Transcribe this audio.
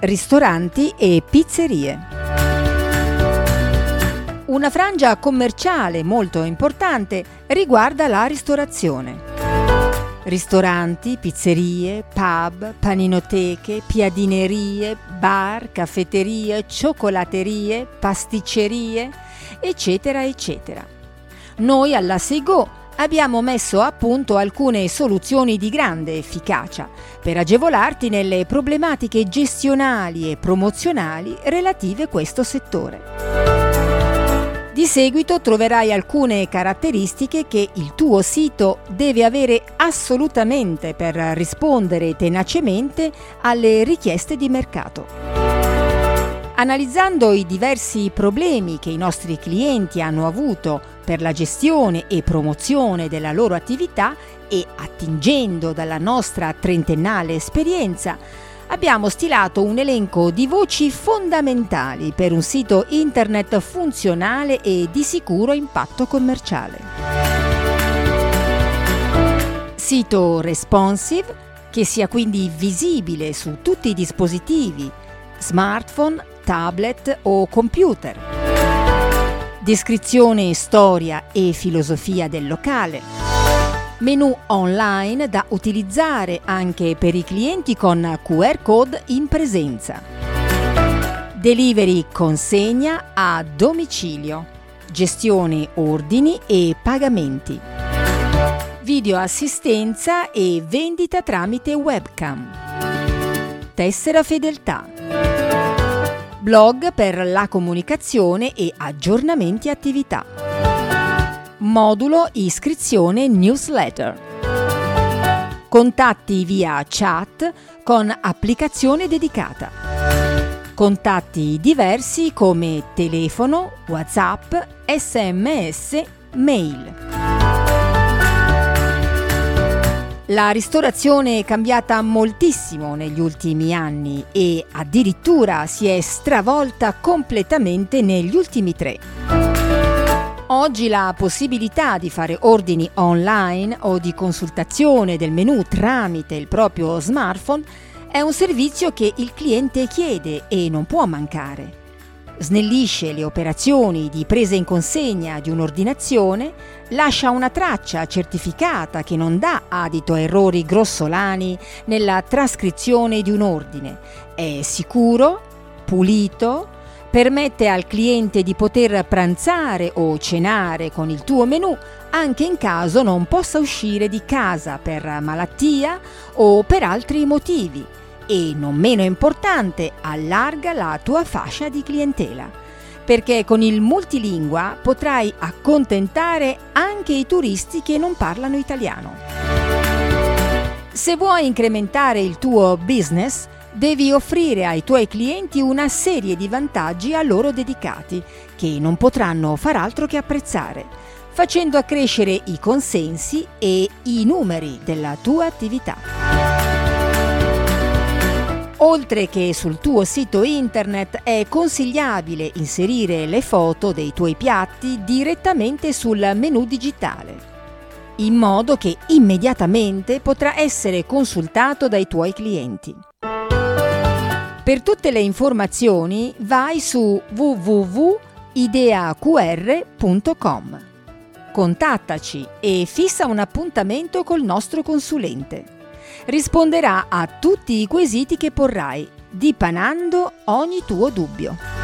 ristoranti e pizzerie. Una frangia commerciale molto importante riguarda la ristorazione. Ristoranti, pizzerie, pub, paninoteche, piadinerie, bar, caffetterie, cioccolaterie, pasticcerie, eccetera, eccetera. Noi alla Seigo abbiamo messo a punto alcune soluzioni di grande efficacia per agevolarti nelle problematiche gestionali e promozionali relative a questo settore. Di seguito troverai alcune caratteristiche che il tuo sito deve avere assolutamente per rispondere tenacemente alle richieste di mercato. Analizzando i diversi problemi che i nostri clienti hanno avuto per la gestione e promozione della loro attività e attingendo dalla nostra trentennale esperienza, abbiamo stilato un elenco di voci fondamentali per un sito internet funzionale e di sicuro impatto commerciale. Sito responsive, che sia quindi visibile su tutti i dispositivi, smartphone, tablet o computer. Descrizione, storia e filosofia del locale menu online da utilizzare anche per i clienti con QR code in presenza. Delivery consegna a domicilio. Gestione ordini e pagamenti. Video assistenza e vendita tramite webcam. Tessera fedeltà. Blog per la comunicazione e aggiornamenti attività. Modulo iscrizione newsletter. Contatti via chat con applicazione dedicata. Contatti diversi come telefono, WhatsApp, SMS, mail. La ristorazione è cambiata moltissimo negli ultimi anni e addirittura si è stravolta completamente negli ultimi tre. Oggi la possibilità di fare ordini online o di consultazione del menu tramite il proprio smartphone è un servizio che il cliente chiede e non può mancare. Snellisce le operazioni di presa in consegna di un'ordinazione, lascia una traccia certificata che non dà adito a errori grossolani nella trascrizione di un ordine. È sicuro, pulito, Permette al cliente di poter pranzare o cenare con il tuo menù anche in caso non possa uscire di casa per malattia o per altri motivi e, non meno importante, allarga la tua fascia di clientela perché con il multilingua potrai accontentare anche i turisti che non parlano italiano. Se vuoi incrementare il tuo business, devi offrire ai tuoi clienti una serie di vantaggi a loro dedicati, che non potranno far altro che apprezzare, facendo accrescere i consensi e i numeri della tua attività. Oltre che sul tuo sito internet è consigliabile inserire le foto dei tuoi piatti direttamente sul menu digitale, in modo che immediatamente potrà essere consultato dai tuoi clienti. Per tutte le informazioni vai su www.ideaqr.com. Contattaci e fissa un appuntamento col nostro consulente. Risponderà a tutti i quesiti che porrai, dipanando ogni tuo dubbio.